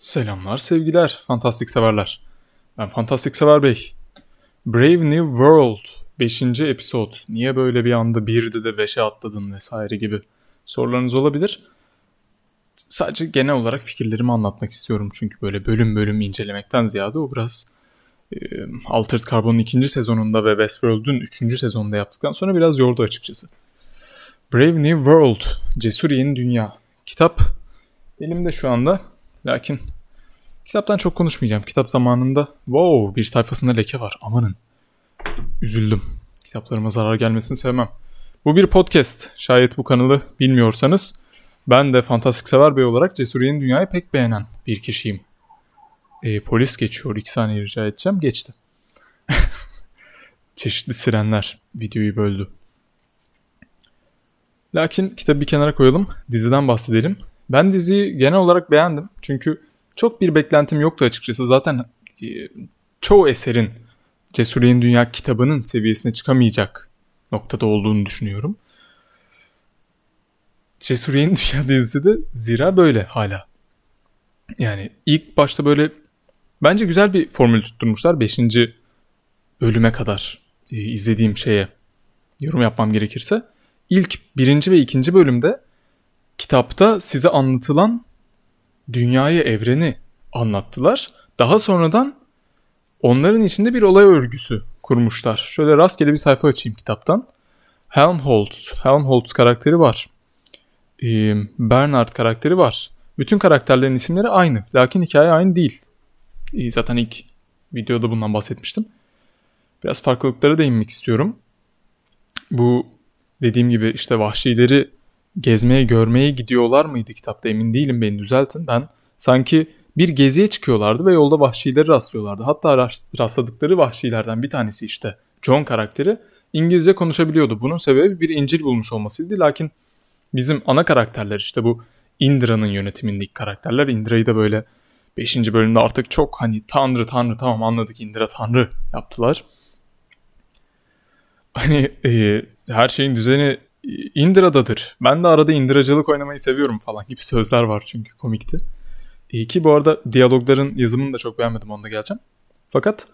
Selamlar sevgiler fantastik severler. Ben fantastik sever bey. Brave New World 5. episod. Niye böyle bir anda 1'de de 5'e atladın vesaire gibi sorularınız olabilir. Sadece genel olarak fikirlerimi anlatmak istiyorum. Çünkü böyle bölüm bölüm incelemekten ziyade o biraz e, Altered Carbon'un ikinci sezonunda ve Westworld'un üçüncü sezonunda yaptıktan sonra biraz yordu açıkçası. Brave New World, Cesur Yeni Dünya. Kitap elimde şu anda. Lakin kitaptan çok konuşmayacağım. Kitap zamanında wow bir sayfasında leke var. Amanın. Üzüldüm. Kitaplarıma zarar gelmesini sevmem. Bu bir podcast. Şayet bu kanalı bilmiyorsanız ben de fantastik sever bey olarak Cesur Yeni Dünya'yı pek beğenen bir kişiyim. E, polis geçiyor. İki saniye rica edeceğim. Geçti. Çeşitli sirenler videoyu böldü. Lakin kitabı bir kenara koyalım. Diziden bahsedelim. Ben diziyi genel olarak beğendim. Çünkü çok bir beklentim yoktu açıkçası. Zaten e, çoğu eserin Cesur Yeni Dünya kitabının seviyesine çıkamayacak noktada olduğunu düşünüyorum. Cesur Yeni Dünya dizisi de zira böyle hala. Yani ilk başta böyle bence güzel bir formül tutturmuşlar. Beşinci bölüme kadar e, izlediğim şeye yorum yapmam gerekirse. İlk birinci ve ikinci bölümde kitapta size anlatılan dünyayı, evreni anlattılar. Daha sonradan onların içinde bir olay örgüsü kurmuşlar. Şöyle rastgele bir sayfa açayım kitaptan. Helmholtz, Helmholtz karakteri var. Ee, Bernard karakteri var. Bütün karakterlerin isimleri aynı. Lakin hikaye aynı değil. Ee, zaten ilk videoda bundan bahsetmiştim. Biraz farklılıklara değinmek istiyorum. Bu dediğim gibi işte vahşileri gezmeye görmeye gidiyorlar mıydı kitapta emin değilim beni düzeltin. Ben sanki bir geziye çıkıyorlardı ve yolda vahşileri rastlıyorlardı. Hatta rastladıkları vahşilerden bir tanesi işte John karakteri İngilizce konuşabiliyordu. Bunun sebebi bir İncil bulmuş olmasıydı. Lakin bizim ana karakterler işte bu Indra'nın yönetimindeki karakterler. Indra'yı da böyle 5. bölümde artık çok hani tanrı tanrı tamam anladık Indra tanrı yaptılar. Hani e, her şeyin düzeni Indra'dadır. Ben de arada indiracılık oynamayı seviyorum falan gibi sözler var çünkü komikti. İyi ki bu arada diyalogların yazımını da çok beğenmedim onda geleceğim. Fakat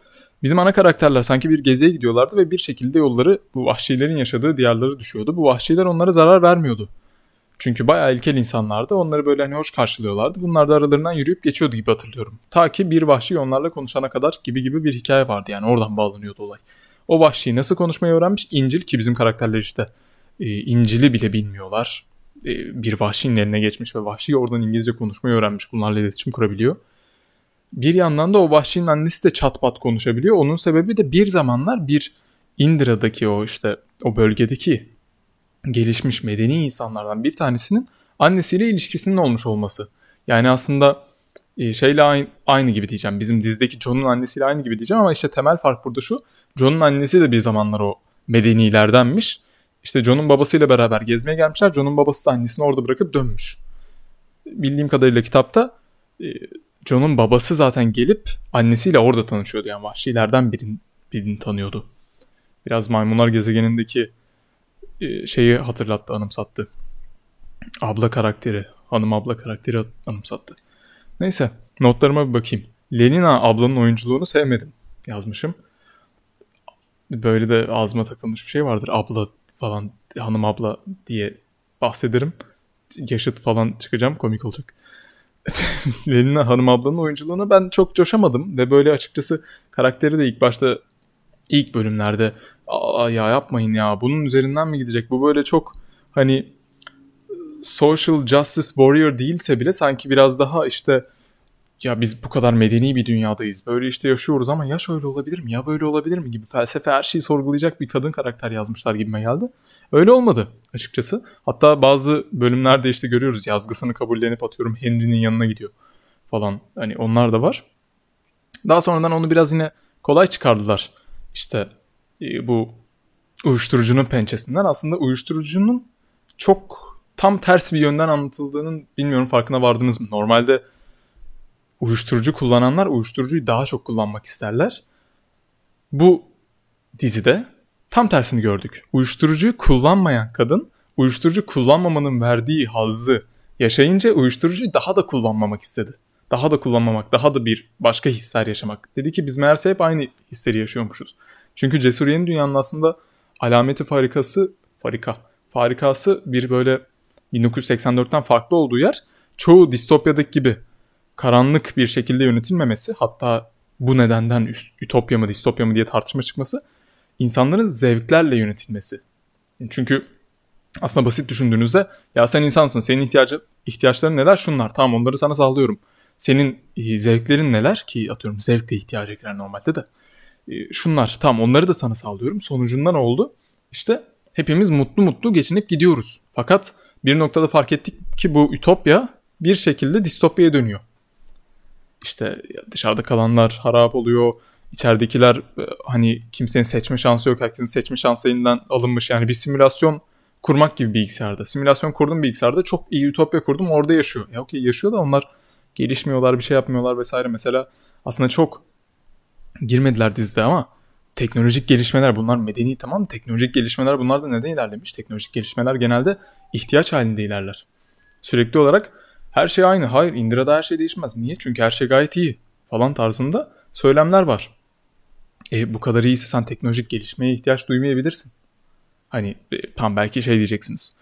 bizim ana karakterler sanki bir geziye gidiyorlardı ve bir şekilde yolları bu vahşilerin yaşadığı diyarları düşüyordu. Bu vahşiler onlara zarar vermiyordu. Çünkü bayağı ilkel insanlardı. Onları böyle hani hoş karşılıyorlardı. Bunlar da aralarından yürüyüp geçiyordu gibi hatırlıyorum. Ta ki bir vahşi onlarla konuşana kadar gibi gibi bir hikaye vardı yani oradan bağlanıyordu olay. O vahşi nasıl konuşmayı öğrenmiş? İncil ki bizim karakterler işte e, İncil'i bile bilmiyorlar. E, bir vahşinin eline geçmiş ve vahşi oradan İngilizce konuşmayı öğrenmiş. Bunlarla iletişim kurabiliyor. Bir yandan da o vahşinin annesi de çat pat konuşabiliyor. Onun sebebi de bir zamanlar bir Indra'daki o işte o bölgedeki gelişmiş medeni insanlardan bir tanesinin annesiyle ilişkisinin olmuş olması. Yani aslında e, şeyle aynı, aynı gibi diyeceğim. Bizim dizdeki John'un annesiyle aynı gibi diyeceğim ama işte temel fark burada şu. John'un annesi de bir zamanlar o medenilerdenmiş işte John'un babasıyla beraber gezmeye gelmişler. John'un babası da annesini orada bırakıp dönmüş. Bildiğim kadarıyla kitapta e, John'un babası zaten gelip annesiyle orada tanışıyordu. Yani vahşilerden birini, birini tanıyordu. Biraz maymunlar gezegenindeki e, şeyi hatırlattı, anımsattı. Abla karakteri, hanım abla karakteri anımsattı. Neyse notlarıma bir bakayım. Lenina ablanın oyunculuğunu sevmedim yazmışım. Böyle de ağzıma takılmış bir şey vardır. Abla falan hanım abla diye bahsederim. Yaşıt falan çıkacağım komik olacak. Lelina hanım ablanın oyunculuğuna ben çok coşamadım ve böyle açıkçası karakteri de ilk başta ilk bölümlerde Aa, ya yapmayın ya bunun üzerinden mi gidecek bu böyle çok hani social justice warrior değilse bile sanki biraz daha işte ya biz bu kadar medeni bir dünyadayız. Böyle işte yaşıyoruz ama ya şöyle olabilir mi? Ya böyle olabilir mi? gibi felsefe her şeyi sorgulayacak bir kadın karakter yazmışlar gibime geldi. Öyle olmadı açıkçası. Hatta bazı bölümlerde işte görüyoruz yazgısını kabullenip atıyorum Henry'nin yanına gidiyor falan. Hani onlar da var. Daha sonradan onu biraz yine kolay çıkardılar. İşte e, bu uyuşturucunun pençesinden aslında uyuşturucunun çok tam ters bir yönden anlatıldığının bilmiyorum farkına vardınız mı? Normalde uyuşturucu kullananlar uyuşturucuyu daha çok kullanmak isterler. Bu dizide tam tersini gördük. Uyuşturucuyu kullanmayan kadın uyuşturucu kullanmamanın verdiği hazzı yaşayınca uyuşturucuyu daha da kullanmamak istedi. daha da kullanmamak, daha da bir başka hisler yaşamak. Dedi ki biz meğerse hep aynı hisleri yaşıyormuşuz. Çünkü Cesur Yeni Dünya'nın aslında alameti farikası, farika, farikası bir böyle 1984'ten farklı olduğu yer çoğu distopyadaki gibi karanlık bir şekilde yönetilmemesi hatta bu nedenden ütopya mı distopya mı diye tartışma çıkması insanların zevklerle yönetilmesi. Çünkü aslında basit düşündüğünüzde ya sen insansın senin ihtiyacı, ihtiyaçların neler şunlar tamam onları sana sağlıyorum. Senin e, zevklerin neler ki atıyorum zevk de ihtiyaca girer normalde de. E, şunlar tamam onları da sana sağlıyorum. Sonucunda ne oldu? İşte hepimiz mutlu mutlu geçinip gidiyoruz. Fakat bir noktada fark ettik ki bu ütopya bir şekilde distopyaya dönüyor. İşte dışarıda kalanlar harap oluyor. İçeridekiler e, hani kimsenin seçme şansı yok. Herkesin seçme şansı elinden alınmış. Yani bir simülasyon kurmak gibi bilgisayarda. Simülasyon kurdum bilgisayarda. Çok iyi ütopya kurdum. Orada yaşıyor. Ya okey yaşıyor da onlar gelişmiyorlar, bir şey yapmıyorlar vesaire. Mesela aslında çok girmediler dizide ama teknolojik gelişmeler bunlar medeni tamam teknolojik gelişmeler bunlar da neden ilerlemiş? Teknolojik gelişmeler genelde ihtiyaç halinde ilerler. Sürekli olarak her şey aynı. Hayır Indira'da her şey değişmez. Niye? Çünkü her şey gayet iyi falan tarzında söylemler var. E, bu kadar iyiyse sen teknolojik gelişmeye ihtiyaç duymayabilirsin. Hani e, tam belki şey diyeceksiniz.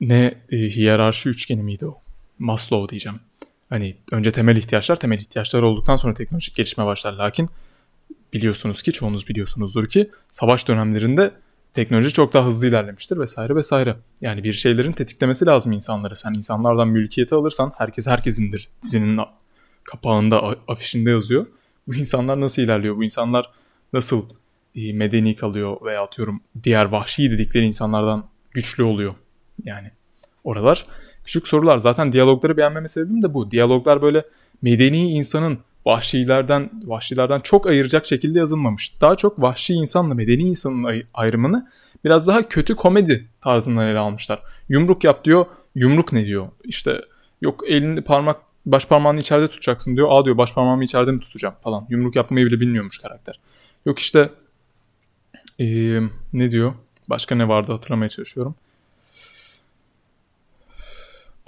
Ne e, hiyerarşi üçgeni miydi o? Maslow diyeceğim. Hani önce temel ihtiyaçlar, temel ihtiyaçlar olduktan sonra teknolojik gelişme başlar. Lakin biliyorsunuz ki, çoğunuz biliyorsunuzdur ki savaş dönemlerinde teknoloji çok daha hızlı ilerlemiştir vesaire vesaire. Yani bir şeylerin tetiklemesi lazım insanları. Sen insanlardan mülkiyeti alırsan herkes herkesindir. Dizinin kapağında, afişinde yazıyor. Bu insanlar nasıl ilerliyor? Bu insanlar nasıl e, medeni kalıyor veya atıyorum diğer vahşi dedikleri insanlardan güçlü oluyor. Yani oralar küçük sorular. Zaten diyalogları beğenmeme sebebim de bu. Diyaloglar böyle medeni insanın vahşilerden vahşilerden çok ayıracak şekilde yazılmamış. Daha çok vahşi insanla medeni insanın ayrımını biraz daha kötü komedi tarzından ele almışlar. Yumruk yap diyor. Yumruk ne diyor? İşte yok elini parmak baş parmağını içeride tutacaksın diyor. Aa diyor baş parmağımı içeride mi tutacağım falan. Yumruk yapmayı bile bilmiyormuş karakter. Yok işte ee, ne diyor? Başka ne vardı hatırlamaya çalışıyorum.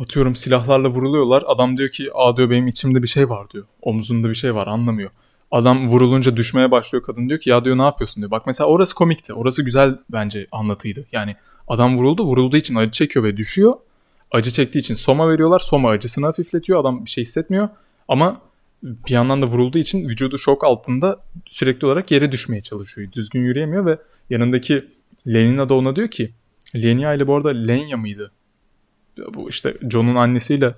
Atıyorum silahlarla vuruluyorlar. Adam diyor ki aa diyor benim içimde bir şey var diyor. Omuzunda bir şey var anlamıyor. Adam vurulunca düşmeye başlıyor kadın diyor ki ya diyor ne yapıyorsun diyor. Bak mesela orası komikti. Orası güzel bence anlatıydı. Yani adam vuruldu vurulduğu için acı çekiyor ve düşüyor. Acı çektiği için soma veriyorlar. Soma acısını hafifletiyor. Adam bir şey hissetmiyor. Ama bir yandan da vurulduğu için vücudu şok altında sürekli olarak yere düşmeye çalışıyor. Düzgün yürüyemiyor ve yanındaki Lenina da ona diyor ki Lenia ile bu arada Lenya mıydı? Bu işte John'un annesiyle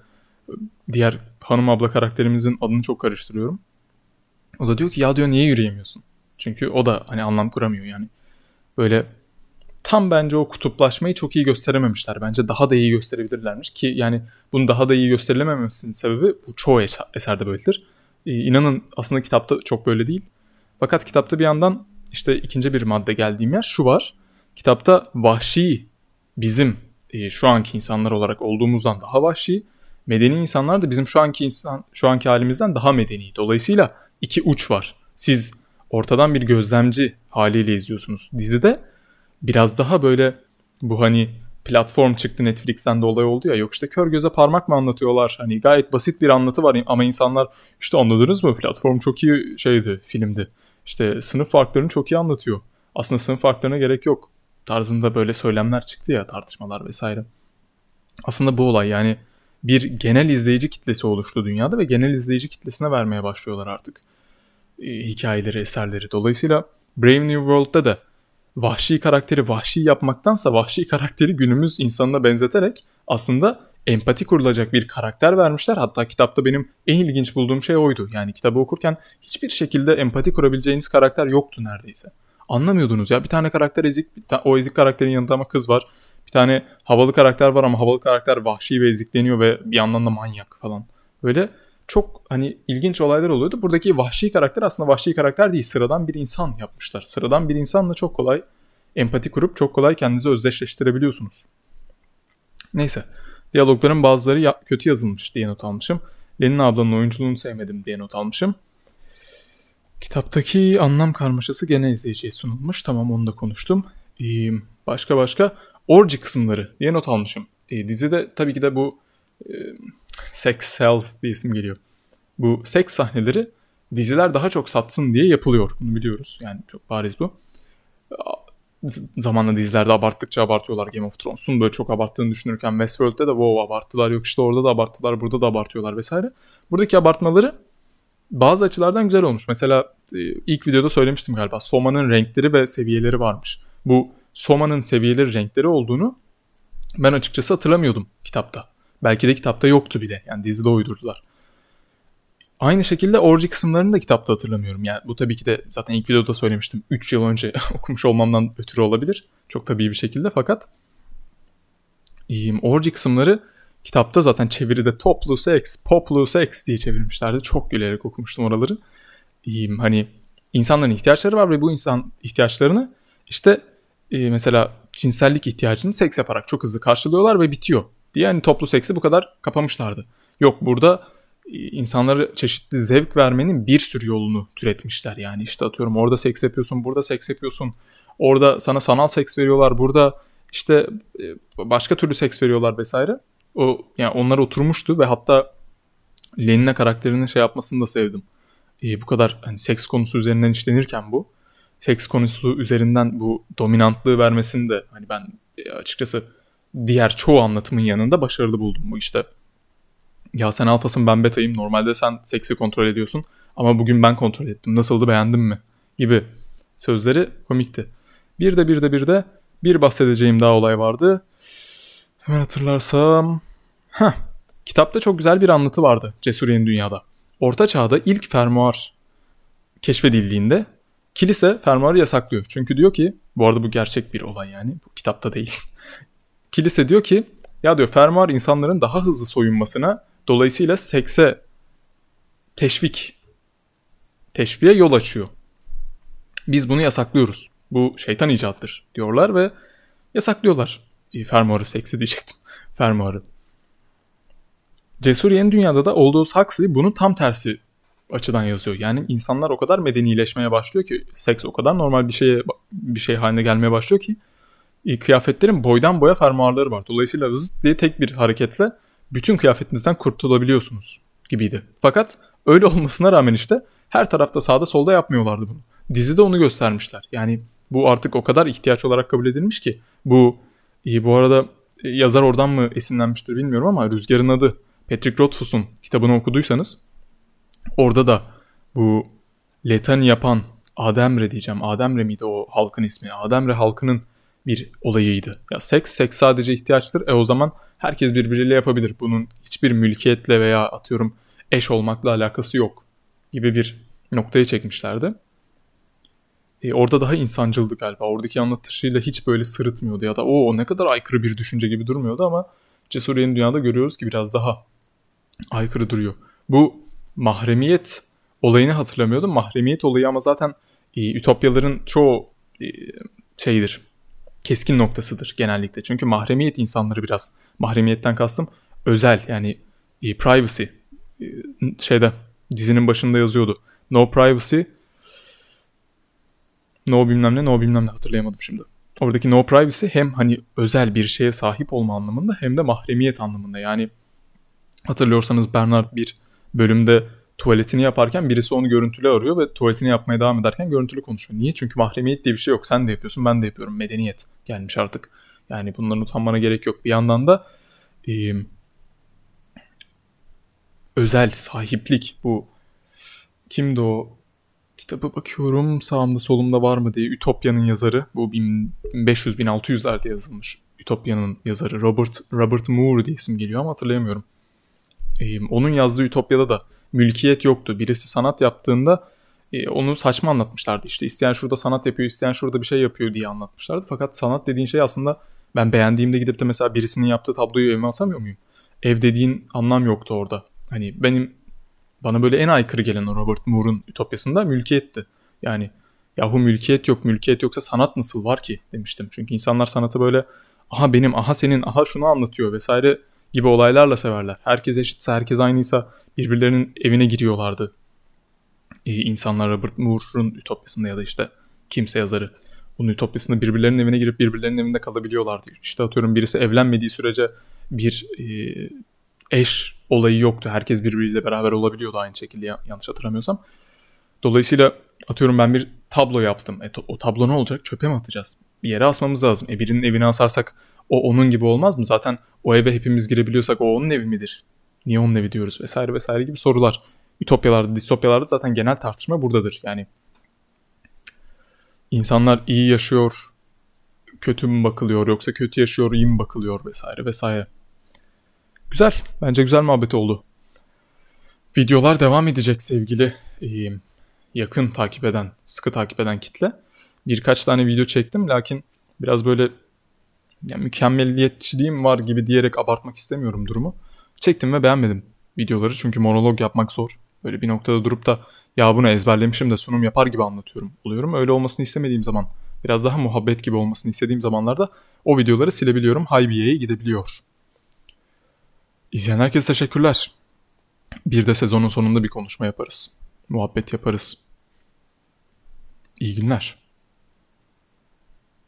diğer hanım abla karakterimizin adını çok karıştırıyorum. O da diyor ki ya diyor niye yürüyemiyorsun? Çünkü o da hani anlam kuramıyor yani. Böyle tam bence o kutuplaşmayı çok iyi gösterememişler. Bence daha da iyi gösterebilirlermiş ki yani bunu daha da iyi gösterilememesinin sebebi bu çoğu eserde böyledir. Ee, inanın aslında kitapta çok böyle değil. Fakat kitapta bir yandan işte ikinci bir madde geldiğim yer şu var. Kitapta vahşi bizim e, şu anki insanlar olarak olduğumuzdan daha vahşi, medeni insanlar da bizim şu anki insan şu anki halimizden daha medeni. Dolayısıyla iki uç var. Siz ortadan bir gözlemci haliyle izliyorsunuz. Dizide biraz daha böyle bu hani platform çıktı Netflix'ten de olay oldu ya yok işte kör göze parmak mı anlatıyorlar hani gayet basit bir anlatı var ama insanlar işte anladınız mı platform çok iyi şeydi filmdi işte sınıf farklarını çok iyi anlatıyor aslında sınıf farklarına gerek yok tarzında böyle söylemler çıktı ya tartışmalar vesaire aslında bu olay yani bir genel izleyici kitlesi oluştu dünyada ve genel izleyici kitlesine vermeye başlıyorlar artık e, hikayeleri eserleri dolayısıyla Brave New World'da da vahşi karakteri vahşi yapmaktansa vahşi karakteri günümüz insanına benzeterek aslında empati kurulacak bir karakter vermişler. Hatta kitapta benim en ilginç bulduğum şey oydu. Yani kitabı okurken hiçbir şekilde empati kurabileceğiniz karakter yoktu neredeyse. Anlamıyordunuz ya bir tane karakter ezik, o ezik karakterin yanında ama kız var. Bir tane havalı karakter var ama havalı karakter vahşi ve ezikleniyor ve bir yandan da manyak falan. Böyle çok hani ilginç olaylar oluyordu. Buradaki vahşi karakter aslında vahşi karakter değil. Sıradan bir insan yapmışlar. Sıradan bir insanla çok kolay empati kurup çok kolay kendinizi özdeşleştirebiliyorsunuz. Neyse. Diyalogların bazıları ya- kötü yazılmış diye not almışım. Lenin ablanın oyunculuğunu sevmedim diye not almışım. Kitaptaki anlam karmaşası gene izleyiciye sunulmuş. Tamam onu da konuştum. Ee, başka başka orji kısımları diye not almışım. Ee, dizide tabii ki de bu e, sex sells diye isim geliyor. bu seks sahneleri diziler daha çok satsın diye yapılıyor. Bunu biliyoruz. Yani çok bariz bu. Zamanla dizilerde abarttıkça abartıyorlar Game of Thrones'un böyle çok abarttığını düşünürken Westworld'de de wow abarttılar yok işte orada da abarttılar burada da abartıyorlar vesaire. Buradaki abartmaları bazı açılardan güzel olmuş. Mesela e, ilk videoda söylemiştim galiba. Soma'nın renkleri ve seviyeleri varmış. Bu Soma'nın seviyeleri, renkleri olduğunu ben açıkçası hatırlamıyordum kitapta. Belki de kitapta yoktu bile. Yani dizide uydurdular. Aynı şekilde orji kısımlarını da kitapta hatırlamıyorum. Yani bu tabii ki de zaten ilk videoda söylemiştim. 3 yıl önce okumuş olmamdan ötürü olabilir. Çok tabii bir şekilde fakat orji kısımları kitapta zaten çeviride toplu seks, poplu seks diye çevirmişlerdi. Çok gülerek okumuştum oraları. Hani insanların ihtiyaçları var ve bu insan ihtiyaçlarını işte e, mesela cinsellik ihtiyacını seks yaparak çok hızlı karşılıyorlar ve bitiyor diye hani toplu seksi bu kadar kapamışlardı. Yok burada e, insanlara çeşitli zevk vermenin bir sürü yolunu türetmişler. Yani işte atıyorum orada seks yapıyorsun, burada seks yapıyorsun. Orada sana sanal seks veriyorlar, burada işte e, başka türlü seks veriyorlar vesaire. O yani onlar oturmuştu ve hatta Lenina karakterinin şey yapmasını da sevdim. Ee, bu kadar hani seks konusu üzerinden işlenirken bu seks konusu üzerinden bu dominantlığı vermesini de hani ben e, açıkçası diğer çoğu anlatımın yanında başarılı buldum bu işte. Ya sen alfasın ben betayım normalde sen seksi kontrol ediyorsun ama bugün ben kontrol ettim nasıldı beğendin mi gibi sözleri komikti. Bir de bir de bir de bir bahsedeceğim daha olay vardı. Hemen hatırlarsam. Heh, kitapta çok güzel bir anlatı vardı Cesur Dünya'da. Orta Çağ'da ilk fermuar keşfedildiğinde kilise fermuarı yasaklıyor. Çünkü diyor ki bu arada bu gerçek bir olay yani bu kitapta değil. kilise diyor ki ya diyor fermuar insanların daha hızlı soyunmasına dolayısıyla sekse teşvik teşviğe yol açıyor. Biz bunu yasaklıyoruz. Bu şeytan icattır diyorlar ve yasaklıyorlar. Fermuarı seksi diyecektim. fermuarı. Cesur Yeni Dünya'da da olduğu Huxley bunun tam tersi açıdan yazıyor. Yani insanlar o kadar medenileşmeye başlıyor ki seks o kadar normal bir şeye bir şey haline gelmeye başlıyor ki e, kıyafetlerin boydan boya fermuarları var. Dolayısıyla zıt diye tek bir hareketle bütün kıyafetinizden kurtulabiliyorsunuz gibiydi. Fakat öyle olmasına rağmen işte her tarafta sağda solda yapmıyorlardı bunu. Dizide onu göstermişler. Yani bu artık o kadar ihtiyaç olarak kabul edilmiş ki bu e, bu arada e, yazar oradan mı esinlenmiştir bilmiyorum ama Rüzgar'ın adı Patrick Rothfuss'un kitabını okuduysanız orada da bu Letani yapan Ademre diyeceğim. Ademre miydi o halkın ismi? Ademre halkının bir olayıydı. Ya seks, seks sadece ihtiyaçtır. E o zaman herkes birbiriyle yapabilir. Bunun hiçbir mülkiyetle veya atıyorum eş olmakla alakası yok gibi bir noktaya çekmişlerdi. E, orada daha insancıldı galiba. Oradaki anlatışıyla hiç böyle sırıtmıyordu ya da o ne kadar aykırı bir düşünce gibi durmuyordu ama Cesur Yeni Dünya'da görüyoruz ki biraz daha aykırı duruyor. Bu mahremiyet olayını hatırlamıyordum. Mahremiyet olayı ama zaten e, ütopyaların çoğu e, şeydir. Keskin noktasıdır genellikle. Çünkü mahremiyet insanları biraz mahremiyetten kastım özel yani e, privacy e, şeyde dizinin başında yazıyordu. No privacy no bilmem ne no bilmem ne hatırlayamadım şimdi. Oradaki no privacy hem hani özel bir şeye sahip olma anlamında hem de mahremiyet anlamında. Yani hatırlıyorsanız Bernard bir bölümde tuvaletini yaparken birisi onu görüntülü arıyor ve tuvaletini yapmaya devam ederken görüntülü konuşuyor. Niye? Çünkü mahremiyet diye bir şey yok. Sen de yapıyorsun, ben de yapıyorum. Medeniyet gelmiş artık. Yani bunların utanmana gerek yok. Bir yandan da e, özel sahiplik bu kimdi o kitabı bakıyorum sağımda solumda var mı diye Ütopya'nın yazarı bu 1500-1600'lerde yazılmış Ütopya'nın yazarı Robert Robert Moore diye isim geliyor ama hatırlayamıyorum. Ee, onun yazdığı Ütopya'da da mülkiyet yoktu. Birisi sanat yaptığında e, onu saçma anlatmışlardı. İşte isteyen şurada sanat yapıyor, isteyen şurada bir şey yapıyor diye anlatmışlardı. Fakat sanat dediğin şey aslında ben beğendiğimde gidip de mesela birisinin yaptığı tabloyu evime asamıyor muyum? Ev dediğin anlam yoktu orada. Hani benim bana böyle en aykırı gelen Robert Moore'un Ütopyasında mülkiyetti. Yani yahu mülkiyet yok, mülkiyet yoksa sanat nasıl var ki demiştim. Çünkü insanlar sanatı böyle aha benim, aha senin, aha şunu anlatıyor vesaire gibi olaylarla severler. Herkes eşitse, herkes aynıysa birbirlerinin evine giriyorlardı. Ee, insanlar Robert Moore'un Ütopyasında ya da işte kimse yazarı. Bunun Ütopyasında birbirlerinin evine girip birbirlerinin evinde kalabiliyorlardı. İşte atıyorum birisi evlenmediği sürece bir e, eş olayı yoktu. Herkes birbiriyle beraber olabiliyordu aynı şekilde yanlış hatırlamıyorsam. Dolayısıyla atıyorum ben bir tablo yaptım. E, o tablo ne olacak? Çöpe mi atacağız? Bir yere asmamız lazım. E birinin evini asarsak o onun gibi olmaz mı? Zaten o eve hepimiz girebiliyorsak o onun evi midir? Niye onun evi diyoruz vesaire vesaire gibi sorular. Ütopyalarda, distopyalarda zaten genel tartışma buradadır. Yani insanlar iyi yaşıyor, kötü mü bakılıyor yoksa kötü yaşıyor, iyi mi bakılıyor vesaire vesaire. Güzel. Bence güzel muhabbet oldu. Videolar devam edecek sevgili yakın takip eden, sıkı takip eden kitle. Birkaç tane video çektim lakin biraz böyle yani mükemmelliyetçiliğim var gibi diyerek abartmak istemiyorum durumu. Çektim ve beğenmedim videoları çünkü monolog yapmak zor. Böyle bir noktada durup da ya bunu ezberlemişim de sunum yapar gibi anlatıyorum oluyorum. Öyle olmasını istemediğim zaman biraz daha muhabbet gibi olmasını istediğim zamanlarda o videoları silebiliyorum. Haybiye'ye gidebiliyor. İzleyen herkese teşekkürler. Bir de sezonun sonunda bir konuşma yaparız. Muhabbet yaparız. İyi günler.